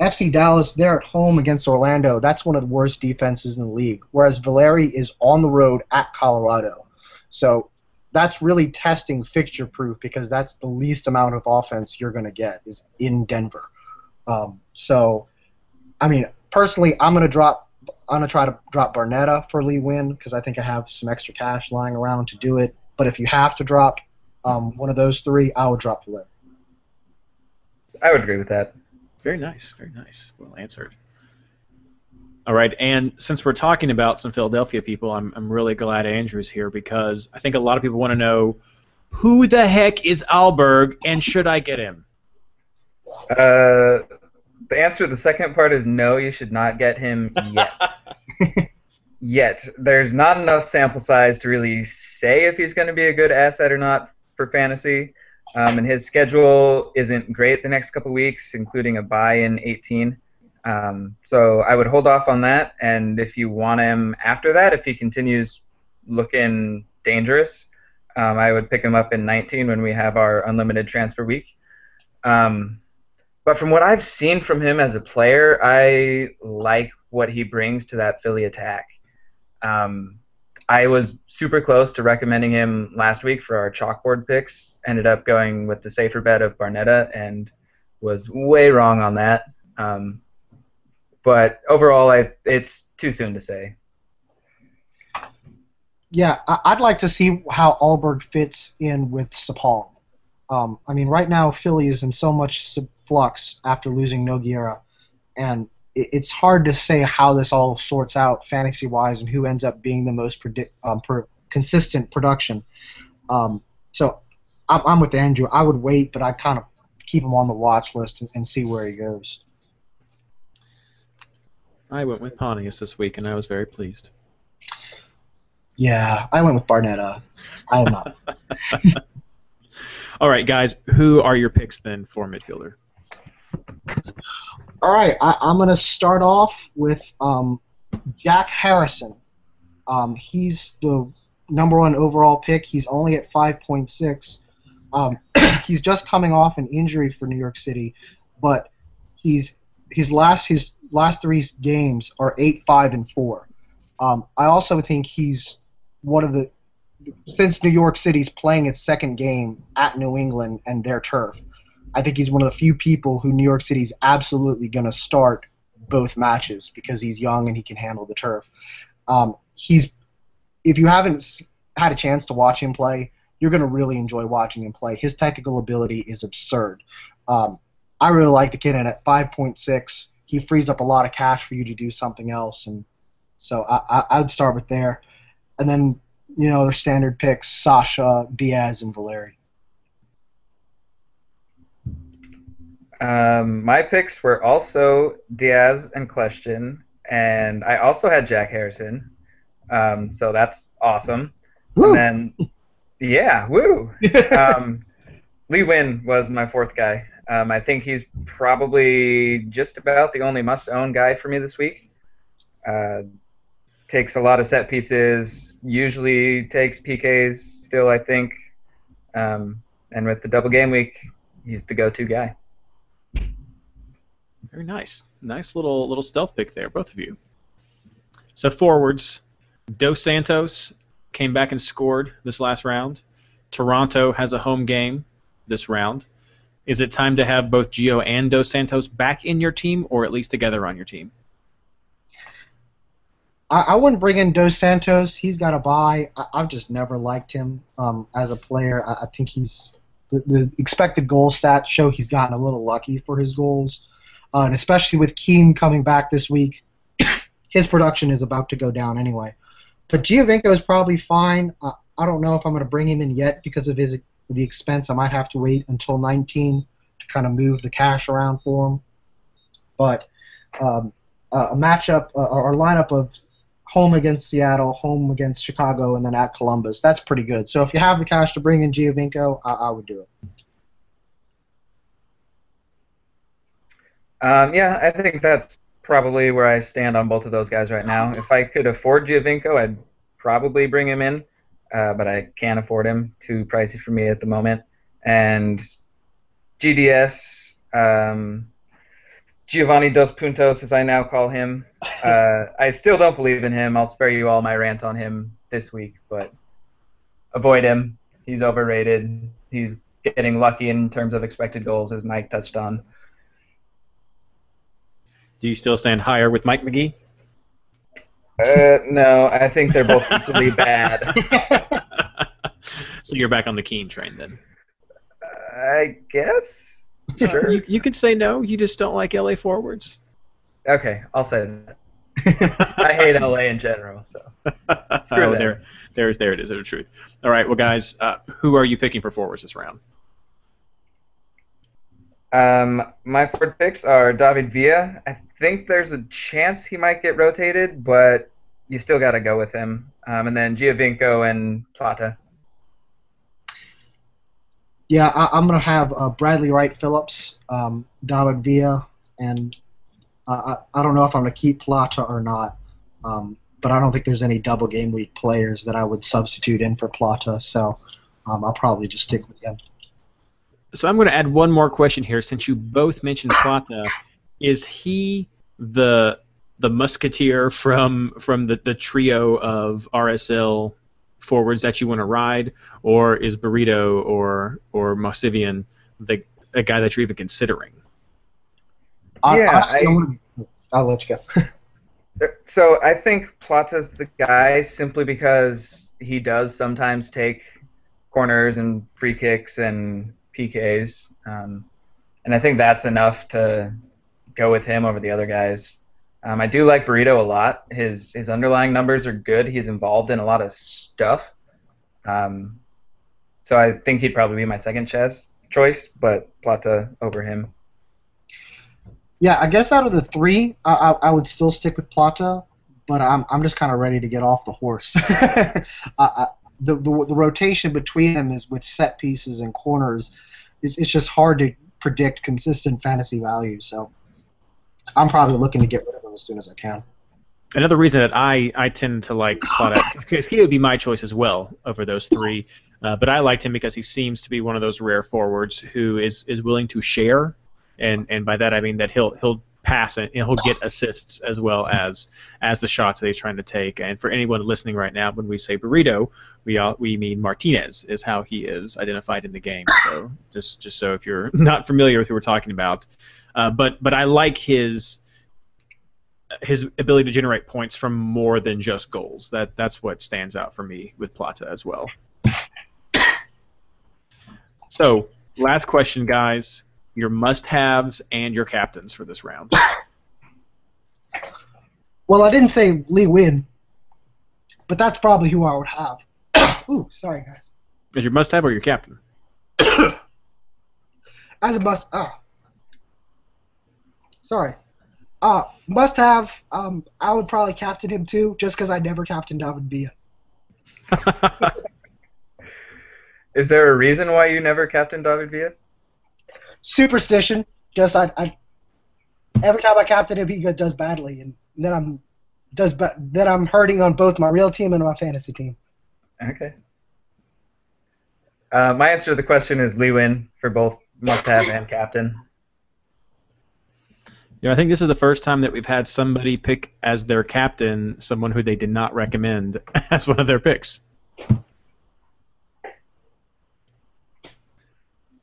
FC Dallas, they're at home against Orlando. That's one of the worst defenses in the league. Whereas Valeri is on the road at Colorado. So that's really testing fixture proof because that's the least amount of offense you're going to get is in Denver. Um, so, I mean, personally, I'm going to drop. I'm going to try to drop Barnetta for Lee Nguyen because I think I have some extra cash lying around to do it. But if you have to drop um, one of those three, I would drop Valeri. I would agree with that. Very nice, very nice. Well answered. All right, and since we're talking about some Philadelphia people, I'm, I'm really glad Andrew's here because I think a lot of people want to know who the heck is Alberg and should I get him? Uh, the answer to the second part is no, you should not get him yet. <laughs> yet. There's not enough sample size to really say if he's going to be a good asset or not for fantasy. Um, and his schedule isn't great the next couple weeks, including a bye in 18. Um, so I would hold off on that. And if you want him after that, if he continues looking dangerous, um, I would pick him up in 19 when we have our unlimited transfer week. Um, but from what I've seen from him as a player, I like what he brings to that Philly attack. Um, I was super close to recommending him last week for our chalkboard picks. Ended up going with the safer bet of Barnetta and was way wrong on that. Um, but overall, I, it's too soon to say. Yeah, I'd like to see how Alberg fits in with Sapong. Um, I mean, right now Philly is in so much flux after losing Nogueira, and it's hard to say how this all sorts out fantasy-wise and who ends up being the most predict- um, per- consistent production. Um, so I'm, I'm with Andrew. I would wait, but I'd kind of keep him on the watch list and, and see where he goes. I went with Pontius this week and I was very pleased. Yeah, I went with Barnetta. I am not. <laughs> All right, guys, who are your picks then for midfielder? All right, I, I'm going to start off with um, Jack Harrison. Um, he's the number one overall pick. He's only at 5.6. Um, <clears throat> he's just coming off an injury for New York City, but he's his last his last three games are eight, five, and four. Um, I also think he's one of the since New York City's playing its second game at New England and their turf. I think he's one of the few people who New York City's absolutely going to start both matches because he's young and he can handle the turf. Um, he's if you haven't had a chance to watch him play, you're going to really enjoy watching him play. His technical ability is absurd. Um, I really like the kid, and at 5.6, he frees up a lot of cash for you to do something else. And So I, I, I'd start with there, and then you know their standard picks: Sasha, Diaz, and Valeri. Um, my picks were also Diaz and Kljestan, and I also had Jack Harrison. Um, so that's awesome. Woo! And then, yeah, woo. <laughs> um, Lee Nguyen was my fourth guy. Um, I think he's probably just about the only must-own guy for me this week. Uh, takes a lot of set pieces. Usually takes PKs still, I think. Um, and with the double game week, he's the go-to guy. Very nice. Nice little little stealth pick there, both of you. So forwards, Dos Santos came back and scored this last round. Toronto has a home game this round. Is it time to have both Gio and Dos Santos back in your team, or at least together on your team? I, I wouldn't bring in Dos Santos. He's got a buy. I, I've just never liked him um, as a player. I, I think he's the, the expected goal stats show he's gotten a little lucky for his goals, uh, and especially with Keane coming back this week, <coughs> his production is about to go down anyway. But Giovinco is probably fine. Uh, I don't know if I'm going to bring him in yet because of his the expense. I might have to wait until 19 to kind of move the cash around for him. But um, uh, a matchup uh, or a lineup of home against Seattle, home against Chicago, and then at Columbus. That's pretty good. So if you have the cash to bring in Giovinco, I, I would do it. Um, yeah, I think that's probably where I stand on both of those guys right now. If I could afford Giovinco, I'd probably bring him in, uh, but I can't afford him. Too pricey for me at the moment. And GDS, um, Giovanni Dos Puntos, as I now call him. <laughs> Uh, I still don't believe in him. I'll spare you all my rant on him this week, but avoid him. He's overrated. He's getting lucky in terms of expected goals, as Mike touched on. Do you still stand higher with Mike Magee? Uh, no, I think they're both equally <laughs> bad. so you're back on the Keane train then. I guess. Sure. You, you could say no. You just don't like LA forwards. Okay, I'll say that. I hate LA in general, so. <laughs> Screw oh, there, there's there it is. The truth. All right, well, guys, uh, who are you picking for forwards this round? Um, my forward picks are David Villa. I think there's a chance he might get rotated, but you still got to go with him. Um, and then Giovinco and Plata. Yeah, I, I'm going to have uh, Bradley Wright Phillips, um, David Villa, and uh, I, I don't know if I'm going to keep Plata or not. Um, but I don't think there's any double game week players that I would substitute in for Plata, so um, I'll probably just stick with him. So I'm going to add one more question here, since you both mentioned Plata. Is he the the musketeer from from the, the trio of RSL forwards that you want to ride, or is Burrito or or Movsisyan the a guy that you're even considering? I, Yeah, honestly, I- I wanna- I'll let you go. <laughs> So I think Plata's the guy simply because he does sometimes take corners and free kicks and PKs, um, and I think that's enough to go with him over the other guys. Um, I do like Burrito a lot. His his underlying numbers are good. He's involved in a lot of stuff. Um, so I think he'd probably be my second chess choice, but Plata over him. Yeah, I guess out of the three, I, I, I would still stick with Plata, but I'm, I'm just kind of ready to get off the horse. <laughs> I, I, the, the the rotation between them is with set pieces and corners. It's, it's just hard to predict consistent fantasy value. So I'm probably looking to get rid of them as soon as I can. Another reason that I, I tend to like because <laughs> he would be my choice as well over those three, uh, but I liked him because he seems to be one of those rare forwards who is, is willing to share, and, and by that I mean that he'll he'll pass and he'll get assists as well as as the shots that he's trying to take. And for anyone listening right now, when we say burrito, we all, we mean Martinez is how he is identified in the game. So just just so if you're <laughs> not familiar with who we're talking about, uh, but but I like his his ability to generate points from more than just goals. That that's what stands out for me with Plata as well. <coughs> So, last question, guys. Your must-haves and your captains for this round. <laughs> Well, I didn't say Lee Nguyen, but that's probably who I would have. <coughs> Ooh, sorry guys. As your must-have or your captain? <coughs> As a must. Oh. Sorry. Uh, must have. Um, I would probably captain him too, just because I never captained David Villa. <laughs> Is there a reason why you never captained David Villa? Superstition. Just I, I. Every time I captain him, he does badly, and then I'm does ba- then I'm hurting on both my real team and my fantasy team. Okay. Uh, my answer to the question is Lee Nguyen for both must-have and captain. Yeah, I think this is the first time that we've had somebody pick as their captain someone who they did not recommend <laughs> as one of their picks.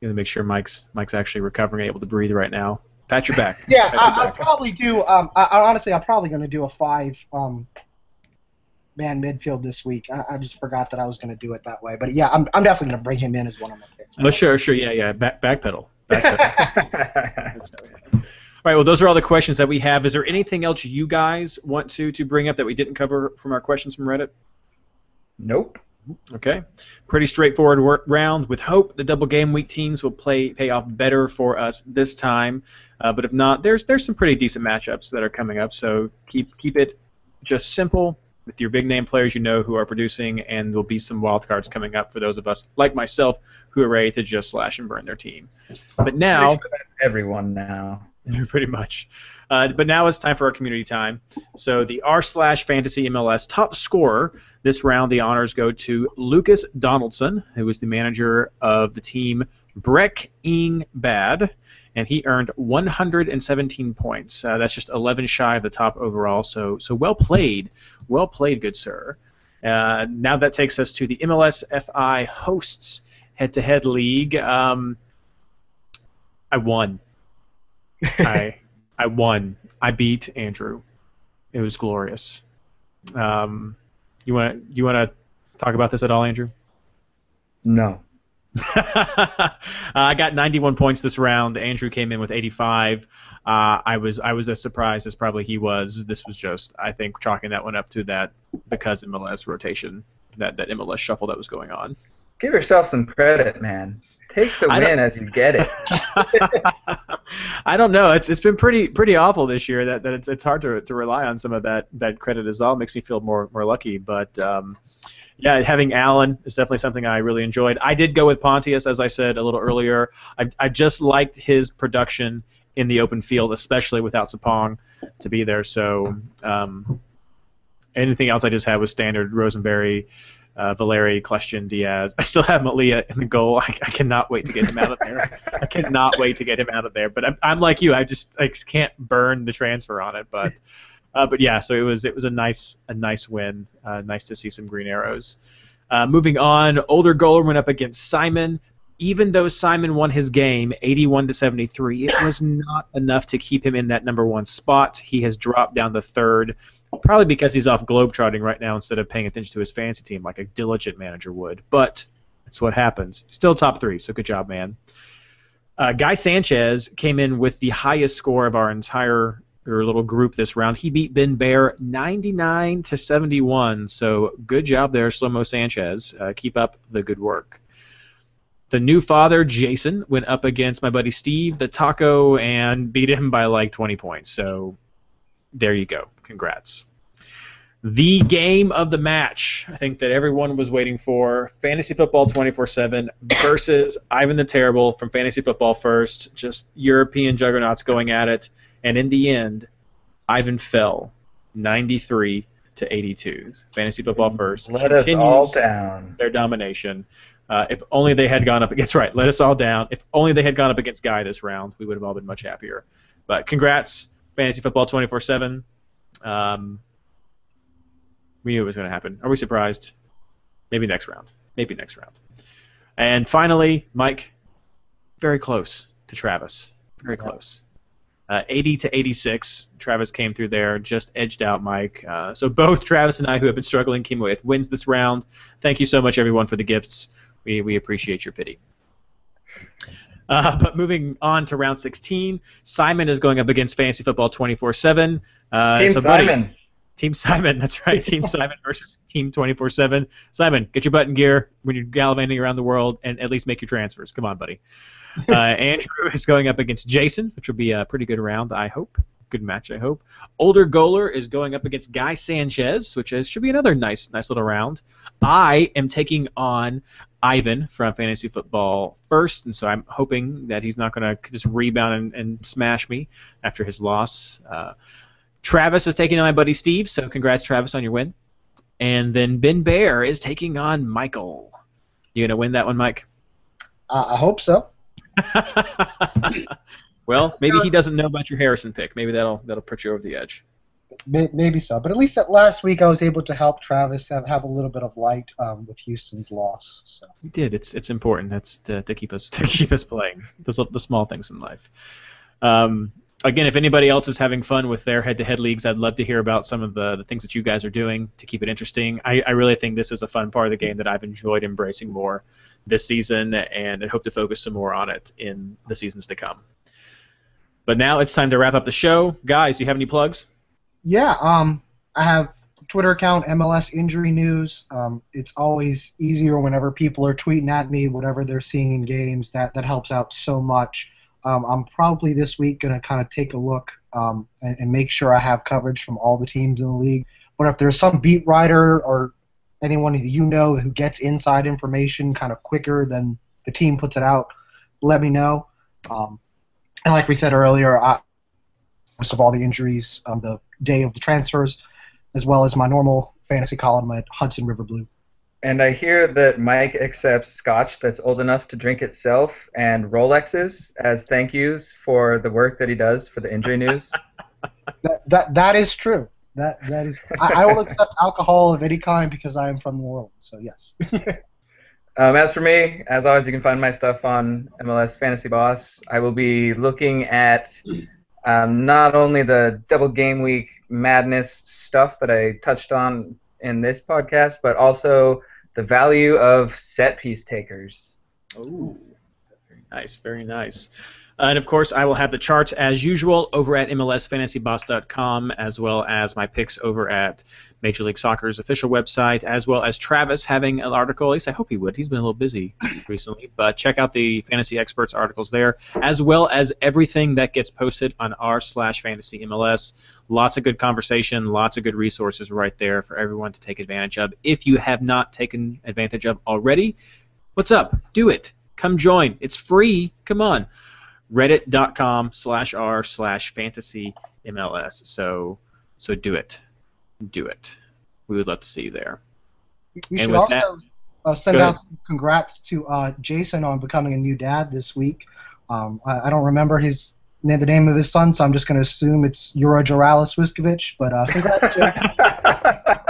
Gonna make sure Mike's Mike's actually recovering, able to breathe right now. Pat your back. Yeah, your I, I'll probably do. Um, I, I honestly, I'm probably going to do a five um, man midfield this week. I, I just forgot that I was going to do it that way. But yeah, I'm, I'm definitely going to bring him in as one of my picks. Oh, sure, sure, yeah, yeah. Back, backpedal. Backpedal. <laughs> All right. Well, those are all the questions that we have. Is there anything else you guys want to to bring up that we didn't cover from our questions from Reddit? Nope. Okay. Pretty straightforward round. With hope, the double game week teams will play pay off better for us this time. Uh, but if not, there's there's some pretty decent matchups that are coming up. So keep keep it just simple with your big name players you know who are producing, and there'll be some wild cards coming up for those of us like myself who are ready to just slash and burn their team. But now. Pretty sure that's everyone now. <laughs> pretty much. Uh, but now it's time for our community time. So the r slash fantasy MLS top scorer this round, the honors go to Lucas Donaldson, who was the manager of the team Breck Ing Bad, and he earned 117 points. Uh, that's just 11 shy of the top overall. So so well played, well played, good sir. Uh, now that takes us to the MLS FI hosts head-to-head league. Um, I won. <laughs> I I won. I beat Andrew. It was glorious. Um, you want you want to talk about this at all, Andrew? No. <laughs> uh, I got 91 points this round. Andrew came in with 85. Uh, I was I was as surprised as probably he was. This was just I think chalking that one up to that because MLS rotation, that that MLS shuffle that was going on. Give yourself some credit, man. Take the win as you get it. <laughs> I don't know. It's it's been pretty pretty awful this year. That, that it's it's hard to, to rely on some of that that credit as well. It makes me feel more more lucky. But um, yeah, having Allen is definitely something I really enjoyed. I did go with Pontius, as I said a little earlier. I I just liked his production in the open field, especially without Sapong to be there. So um, anything else I just had was standard Rosenberry. Uh, Valeri, Kljestan, Diaz. I still have Melia in the goal. I, I cannot wait to get him out of there. I cannot wait to get him out of there. But I'm, I'm like you. I just I just can't burn the transfer on it. But <laughs> uh, but yeah. So it was it was a nice a nice win. Uh, nice to see some green arrows. Uh, moving on, older goaler went up against Simon. Even though Simon won his game 81 to 73, it was not enough to keep him in that number one spot. He has dropped down to third, probably because he's off globetrotting right now instead of paying attention to his fantasy team like a diligent manager would. But that's what happens. Still top three, so good job, man. Uh, Guy Sanchez came in with the highest score of our entire little group this round. He beat Ben Bear 99 to 71. So good job there, Slomo Sanchez. Uh, keep up the good work. The new father, Jason, went up against my buddy Steve, the taco, and beat him by like 20 points. So there you go. Congrats. The game of the match, I think that everyone was waiting for Fantasy Football 24 7 versus Ivan the Terrible from Fantasy Football First. Just European juggernauts going at it. And in the end, Ivan fell 93 to 82. Fantasy Football First. Let us all down. Their domination. Uh, if only they had gone up against right, let us all down. If only they had gone up against Guy this round, we would have all been much happier. But congrats, Fantasy Football 24 7. Um, we knew it was going to happen. Are we surprised? Maybe next round. Maybe next round. And finally, Mike, very close to Travis. Very close. Uh, 80 to 86. Travis came through there, just edged out Mike. Uh, so both <laughs> Travis and I, who have been struggling, came away with wins this round. Thank you so much, everyone, for the gifts. We, we appreciate your pity. Uh, but moving on to round 16, Simon is going up against Fantasy Football 24 7. Uh, Team so, buddy, Simon. Team Simon, that's right. <laughs> Team Simon versus Team 24 7. Simon, get your button gear when you're gallivanting around the world and at least make your transfers. Come on, buddy. <laughs> Uh, Andrew is going up against Jason, which will be a pretty good round, I hope. Good match, I hope. Older Goaler is going up against Guy Sanchez, which is, should be another nice, nice little round. I am taking on Ivan from Fantasy Football first, and so I'm hoping that he's not going to just rebound and, and, smash me after his loss. Uh, Travis is taking on my buddy Steve, so congrats, Travis, on your win. And then Ben Bear is taking on Michael. You gonna win that one, Mike? Uh, I hope so. <laughs> well, maybe he doesn't know about your Harrison pick. Maybe that'll that'll put you over the edge. Maybe so, but at least that last week I was able to help Travis have, have a little bit of light um, with Houston's loss. So you did. It's it's important. That's to, to keep us <laughs> to keep us playing the, the small things in life. Um, again, if anybody else is having fun with their head-to-head leagues, I'd love to hear about some of the, the things that you guys are doing to keep it interesting. I, I really think this is a fun part of the game that I've enjoyed embracing more this season, and I hope to focus some more on it in the seasons to come. But now it's time to wrap up the show. Guys, do you have any plugs? Yeah, um, I have Twitter account MLS Injury News. Um, it's always easier whenever people are tweeting at me whatever they're seeing in games. That that helps out so much. Um, I'm probably this week to kind of take a look um, and, and, make sure I have coverage from all the teams in the league. But if there's some beat writer or anyone you know who gets inside information kind of quicker than the team puts it out, let me know. Um, and like we said earlier, I, most of all the injuries on the day of the transfers, as well as my normal fantasy column at Hudson River Blue. And I hear that Mike accepts scotch that's old enough to drink itself and Rolexes as thank yous for the work that he does for the injury news. <laughs> that, that that is true. That that is. I, I will accept alcohol of any kind because I am from New Orleans. So yes. <laughs> um, as for me, as always, you can find my stuff on MLS Fantasy Boss. I will be looking at um, not only the double game week madness stuff that I touched on in this podcast, but also the value of set piece takers. Oh, very nice, very nice. Uh, and of course, I will have the charts as usual over at MLSFantasyBoss.com, as well as my picks over at Major League Soccer's official website, as well as Travis having an article. At least I hope he would. He's been a little busy <clears throat> recently, but check out the Fantasy Experts articles there, as well as everything that gets posted on r slash Fantasy MLS. Lots of good conversation, lots of good resources right there for everyone to take advantage of. If you have not taken advantage of already, what's up? Do it. Come join. It's free. Come on. Reddit.com slash r slash fantasy MLS. So so do it. Do it. We would love to see you there. We should also that, uh, send out some congrats to uh, Jason on becoming a new dad this week. Um, I, I, don't remember his the name of his son, so I'm just going to assume it's Jura Joralis Wiskovich. But uh, congrats, Jay. <laughs>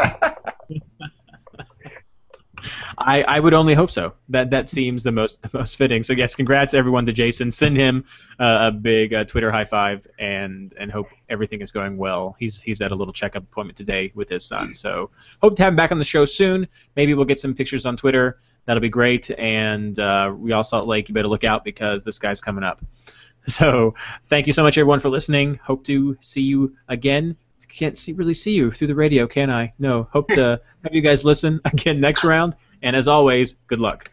I, I would only hope so. That that seems the most <laughs> the most fitting. So yes, congrats everyone to Jason. Send him uh, a big uh, Twitter high five and and hope everything is going well. He's he's at a little checkup appointment today with his son. So hope to have him back on the show soon. Maybe we'll get some pictures on Twitter. That'll be great. And uh, Real Salt Lake, you better look out because this guy's coming up. <laughs> So thank you so much, everyone, for listening. Hope to see you again. Can't see, really see you through the radio, can I? No. Hope to <laughs> have you guys listen again next round. And as always, good luck.